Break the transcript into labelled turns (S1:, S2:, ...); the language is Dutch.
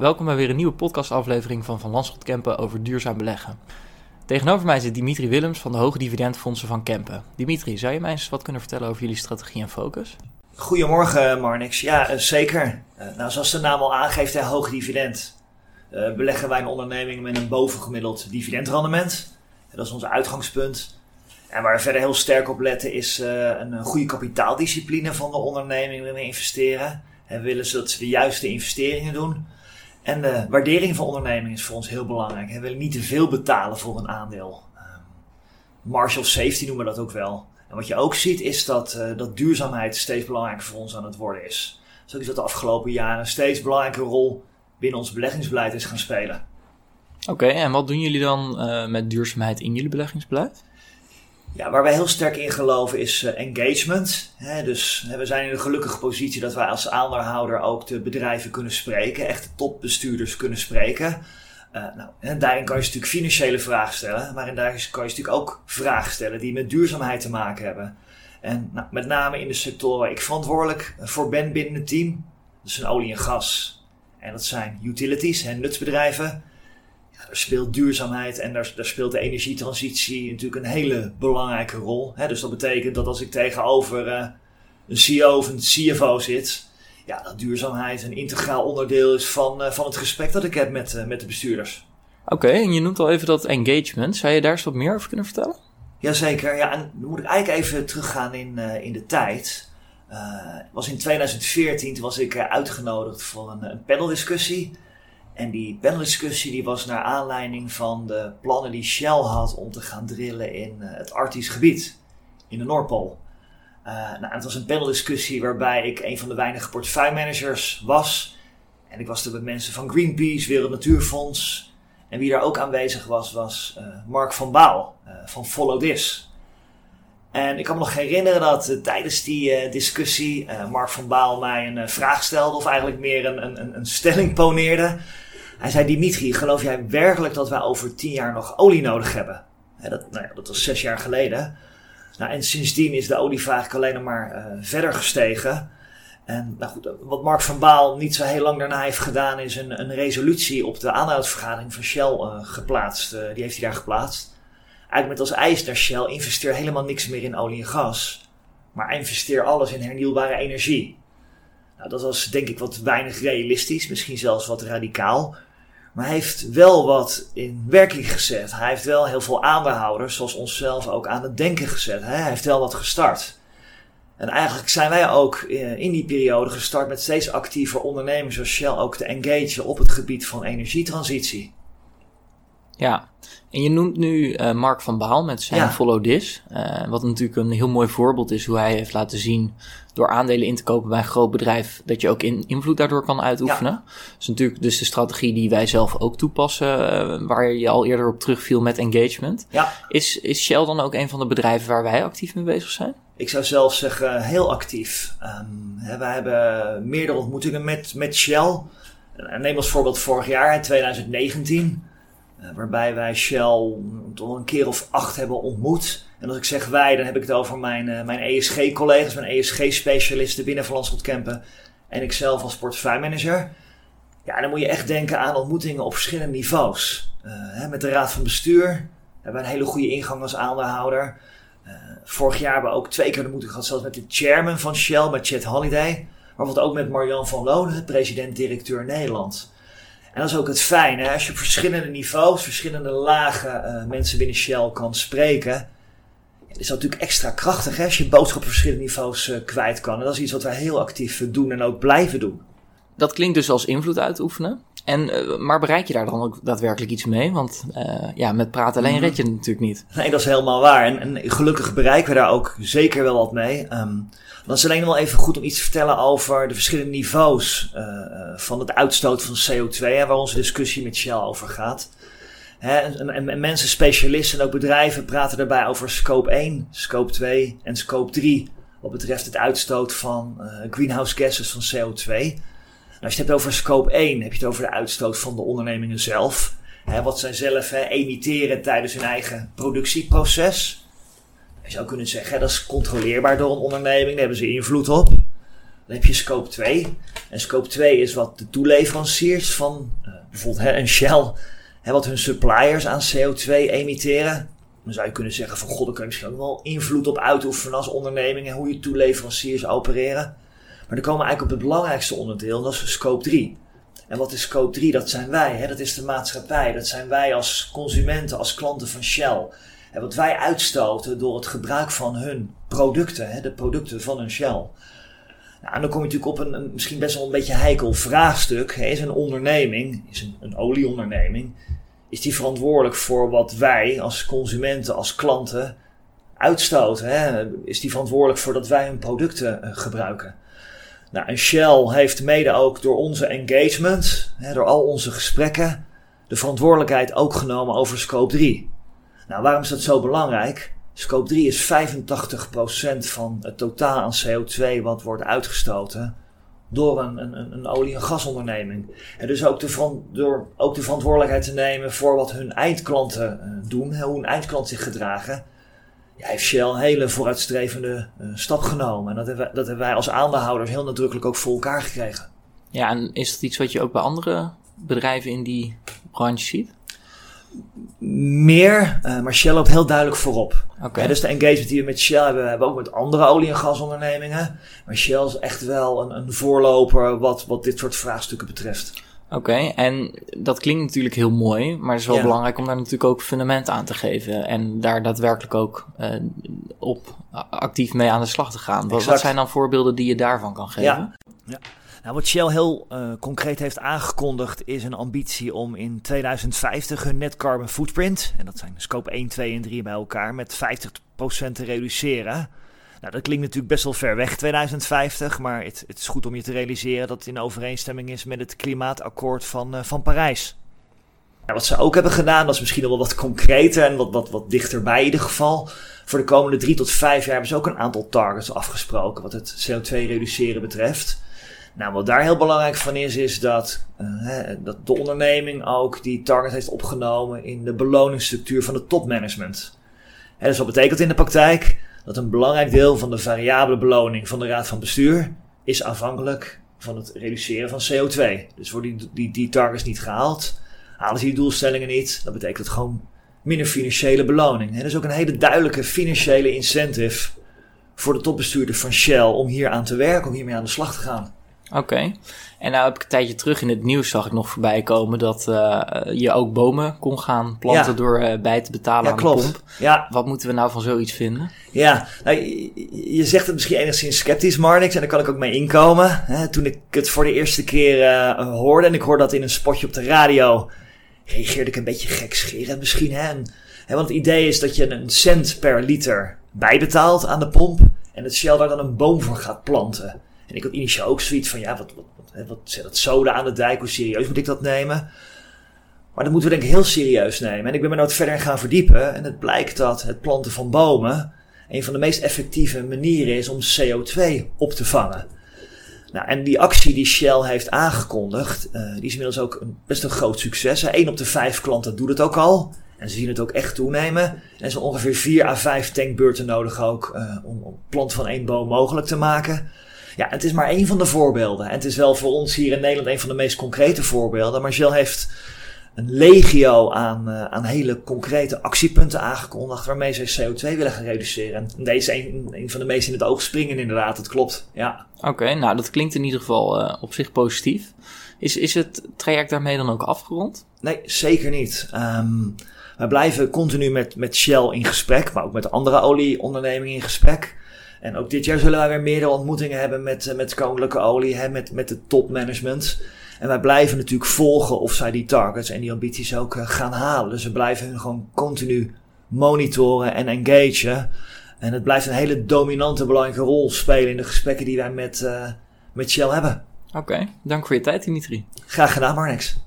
S1: Welkom bij weer een nieuwe podcastaflevering van Van Landschot Kempen over duurzaam beleggen. Tegenover mij zit Dimitri Willems van de Hoge Dividendfondsen van Kempen. Dimitri, zou je mij eens wat kunnen vertellen over jullie strategie en focus?
S2: Goedemorgen Marnix. Ja, eh, zeker. Uh, nou, zoals de naam al aangeeft, hè, hoog dividend. Uh, beleggen wij een onderneming met een bovengemiddeld dividendrendement. Dat is ons uitgangspunt. En waar we verder heel sterk op letten is een goede kapitaaldiscipline van de onderneming waarin we investeren. En willen ze dat ze de juiste investeringen doen. En de waardering van onderneming is voor ons heel belangrijk. We willen niet te veel betalen voor een aandeel. Um, Marshall safety noemen we dat ook wel. En wat je ook ziet is dat, uh, dat duurzaamheid steeds belangrijker voor ons aan het worden is. Zo is dat de afgelopen jaren een steeds belangrijke rol binnen ons beleggingsbeleid is gaan spelen.
S1: Oké, en wat doen jullie dan uh, met duurzaamheid in jullie beleggingsbeleid?
S2: Ja, waar wij heel sterk in geloven is uh, engagement. Dus we zijn in de gelukkige positie dat wij als aandeelhouder ook de bedrijven kunnen spreken, echte topbestuurders kunnen spreken. Uh, nou, daarin kan je natuurlijk financiële vragen stellen, maar in daarin kan je natuurlijk ook vragen stellen die met duurzaamheid te maken hebben. En nou, met name in de sector waar ik verantwoordelijk voor ben binnen het team, dat zijn olie en gas. En dat zijn utilities en nutsbedrijven speelt duurzaamheid en daar, daar, speelt de energietransitie natuurlijk een hele belangrijke rol. Hè? Dus dat betekent dat als ik tegenover uh, een CEO of een CFO zit, ja, dat duurzaamheid een integraal onderdeel is van, uh, van het gesprek dat ik heb met, uh, met de bestuurders.
S1: Oké, okay, en je noemt al even dat engagement. Zou je daar eens wat meer over kunnen vertellen?
S2: Jazeker, ja, en dan moet ik eigenlijk even teruggaan in, in de tijd. was in 2014 toen was ik uitgenodigd voor een, een paneldiscussie en die paneldiscussie die was naar aanleiding van de plannen die Shell had om te gaan drillen in uh, het Arktisch gebied, in de Noordpool. Uh, nou, het was een paneldiscussie waarbij ik een van de weinige portefeuillemanagers was. En ik was er met mensen van Greenpeace, Wereld Natuurfonds. En wie daar ook aanwezig was, was uh, Mark van Baal van Follow This. En ik kan me nog herinneren dat tijdens die discussie Mark van Baal mij een vraag stelde, of eigenlijk meer een, een, een stelling poneerde. Hij zei, Dimitri, geloof jij werkelijk dat wij over tien jaar nog olie nodig hebben? dat, nou ja, dat was zes jaar geleden. Nou, en sindsdien is de olievraag alleen maar uh, verder gestegen. En nou goed, wat Mark van Baal niet zo heel lang daarna heeft gedaan, is een, een resolutie op de aanhoudsvergadering van Shell geplaatst. Die heeft hij daar geplaatst. Eigenlijk met als eis naar Shell, investeer helemaal niks meer in olie en gas. Maar investeer alles in hernieuwbare energie. Nou, dat was denk ik wat weinig realistisch, misschien zelfs wat radicaal. Maar hij heeft wel wat in werking gezet. Hij heeft wel heel veel aandeelhouders, zoals onszelf, ook aan het denken gezet. Hij heeft wel wat gestart. En eigenlijk zijn wij ook eh, in die periode gestart met steeds actiever ondernemers zoals Shell ook te engagen op het gebied van energietransitie.
S1: Ja, en je noemt nu uh, Mark van Baal met zijn ja. Follow This. Uh, wat natuurlijk een heel mooi voorbeeld is hoe hij heeft laten zien door aandelen in te kopen bij een groot bedrijf, dat je ook in, invloed daardoor kan uitoefenen. Ja. Dat is natuurlijk dus de strategie die wij zelf ook toepassen, uh, waar je al eerder op terugviel met engagement.
S2: Ja.
S1: Is, is Shell dan ook een van de bedrijven waar wij actief mee bezig zijn?
S2: Ik zou zelf zeggen heel actief. Um, hè, wij hebben meerdere ontmoetingen met, met Shell. Neem als voorbeeld vorig jaar, in 2019. Uh, waarbij wij Shell toch een keer of acht hebben ontmoet. En als ik zeg wij, dan heb ik het over mijn, uh, mijn ESG-collega's, mijn ESG-specialisten binnen Van Landschot Kempen. En ik zelf als portefeuillemanager. Ja, dan moet je echt denken aan ontmoetingen op verschillende niveaus. Uh, hè, met de raad van bestuur hebben we een hele goede ingang als aandeelhouder. vorig jaar hebben we ook twee keer de gehad, zelfs met de chairman van Shell, met Chet Holiday. Maar bijvoorbeeld ook met Marjan van Loon, president-directeur Nederland. En dat is ook het fijne. Als je op verschillende niveaus, verschillende lagen uh, mensen binnen Shell kan spreken. is dat natuurlijk extra krachtig hè, als je boodschap op verschillende niveaus uh, kwijt kan. En dat is iets wat wij heel actief doen en ook blijven doen.
S1: Dat klinkt dus als invloed uitoefenen. En, uh, maar bereik je daar dan ook daadwerkelijk iets mee? Want ja, met praten alleen red je het natuurlijk niet.
S2: Nee, dat is helemaal waar. En, en gelukkig bereiken we daar ook zeker wel wat mee. Um, dan is het alleen wel even goed om iets te vertellen over de verschillende niveaus uh, van het uitstoot van CO2, hè, waar onze discussie met Shell over gaat. Hè, en, en, en, mensen, specialisten en ook bedrijven praten daarbij over scope 1, scope 2 en scope 3. Wat betreft het uitstoot van uh, greenhouse gases van CO2. Nou, als je het hebt over scope 1, heb je het over de uitstoot van de ondernemingen zelf. Hè, wat zij zelf hè, emitteren tijdens hun eigen productieproces. Je zou kunnen zeggen, dat is controleerbaar door een onderneming, daar hebben ze invloed op. Dan heb je scope 2. En scope 2 is wat de toeleveranciers van uh, bijvoorbeeld een Shell, hè, wat hun suppliers aan CO2 emitteren. Dan zou je kunnen zeggen van god, dan kun je misschien ook wel invloed op uitoefenen als onderneming en hoe je toeleveranciers opereren. Maar dan komen we eigenlijk op het belangrijkste onderdeel, dat is scope 3. En wat is scope 3? Dat zijn wij, hè? dat is de maatschappij, dat zijn wij als consumenten, als klanten van Shell. Wat wij uitstoten door het gebruik van hun producten, hè? de producten van een Shell. Nou, en dan kom je natuurlijk op een, misschien best wel een beetje heikel vraagstuk. Is een onderneming, is een, een olieonderneming, is die verantwoordelijk voor wat wij als consumenten, als klanten uitstoten? Hè? Is die verantwoordelijk voor dat wij hun producten uh, gebruiken? Nou, en Shell heeft mede ook door onze engagement, hè, door al onze gesprekken, de verantwoordelijkheid ook genomen over scope 3. Nou, waarom is dat zo belangrijk? Scope 3 is 85% van het totaal aan CO2 wat wordt uitgestoten door een, een, een olie- en gasonderneming. En dus ook de, door ook de verantwoordelijkheid te nemen voor wat hun eindklanten uh, doen, hoe een eindklant zich gedragen ja, heeft Shell een hele vooruitstrevende uh, stap genomen. En dat hebben, wij, dat hebben wij als aandeelhouders heel nadrukkelijk ook voor elkaar gekregen.
S1: Ja, en is dat iets wat je ook bij andere bedrijven in die branche ziet?
S2: Meer, uh, maar Shell loopt heel duidelijk voorop. Okay. Ja, dus de engagement die we met Shell hebben, hebben we ook met andere olie- en gasondernemingen. Maar Shell is echt wel een, een voorloper wat, wat dit soort vraagstukken betreft.
S1: Oké, en dat klinkt natuurlijk heel mooi, maar het is wel belangrijk om daar natuurlijk ook fundament aan te geven en daar daadwerkelijk ook uh, op actief mee aan de slag te gaan. Wat, wat, zijn dan voorbeelden die je daarvan kan geven?
S2: Ja. ja. Nou, wat Shell heel uh, concreet heeft aangekondigd is een ambitie om in 2050 hun net carbon footprint, en dat zijn scope 1, 2 en 3 bij elkaar, met 50% te reduceren. Nou, dat klinkt natuurlijk best wel ver weg, 2050, maar het, het is goed om je te realiseren dat het in overeenstemming is met het klimaatakkoord van, uh, van Parijs. Wat ze ook hebben gedaan, dat is misschien wel wat concreter en wat, wat, wat dichterbij in ieder geval. Voor de komende drie tot vijf jaar hebben ze ook een aantal targets afgesproken wat het CO2 reduceren betreft. Nou, wat daar heel belangrijk van is, is dat, uh, dat de onderneming ook die target heeft opgenomen in de beloningsstructuur van het topmanagement. Hè, dus wat betekent in de praktijk? Dat een belangrijk deel van de variabele beloning van de Raad van Bestuur is afhankelijk van het reduceren van CO2. Dus worden die, die, die targets niet gehaald, halen ze die doelstellingen niet, dan betekent het gewoon minder financiële beloning. Dat is ook een hele duidelijke financiële incentive voor de topbestuurder van Shell om hier aan te werken, om hiermee aan de slag te gaan.
S1: Oké. En nou heb ik een tijdje terug in het nieuws zag ik nog voorbij komen dat uh, je ook bomen kon gaan planten door uh, bij te betalen ja, aan klopt. de pomp. Ja. Wat moeten we nou van zoiets vinden?
S2: Ja, nou, je, zegt het misschien enigszins sceptisch, Marnix, en daar kan ik ook mee inkomen. Hè, toen ik het voor de eerste keer uh, hoorde, en ik hoorde dat in een spotje op de radio, reageerde ik een beetje gekscherend misschien. Hè? En, hè, want het idee is dat je een cent per liter bijbetaalt aan de pomp en het Shell daar dan een boom voor gaat planten. En ik had initieel ook zoiets van, ja, wat, wat, wat, zet dat soda aan de dijk, hoe serieus moet ik dat nemen? Maar dat moeten we denk ik heel serieus nemen. En ik ben me nou verder gaan verdiepen en het blijkt dat het planten van bomen een van de meest effectieve manieren is om CO2 op te vangen. Nou, en die actie die Shell heeft aangekondigd, uh, die is inmiddels ook een, best een groot succes. Eén op de vijf klanten doet het ook al. En ze zien het ook echt toenemen. En zijn ongeveer vier à vijf tankbeurten nodig ook uh, om, om plant van één boom mogelijk te maken. Ja, het is maar één van de voorbeelden. En het is wel voor ons hier in Nederland een van de meest concrete voorbeelden. Maar Shell heeft een legio aan, uh, aan hele concrete actiepunten aangekondigd waarmee ze CO2 willen gaan reduceren. En deze is een, een van de meest in het oog springen inderdaad, dat klopt. Ja.
S1: Oké, nou dat klinkt in ieder geval uh, op zich positief. Is, is het traject daarmee dan ook afgerond?
S2: Nee, zeker niet. Um, wij blijven continu met, met Shell in gesprek, maar ook met andere olieondernemingen in gesprek. En ook dit jaar zullen wij weer meerdere ontmoetingen hebben met, uh, met Koninklijke Olie, hè, met, met het topmanagement. En wij blijven natuurlijk volgen of zij die targets en die ambities ook uh, gaan halen. Dus we blijven hun gewoon continu monitoren en engagen. En het blijft een hele dominante, belangrijke rol spelen in de gesprekken die wij met, uh, met Shell hebben.
S1: Oké, okay, dank voor je tijd Dimitri.
S2: Graag gedaan Marnix.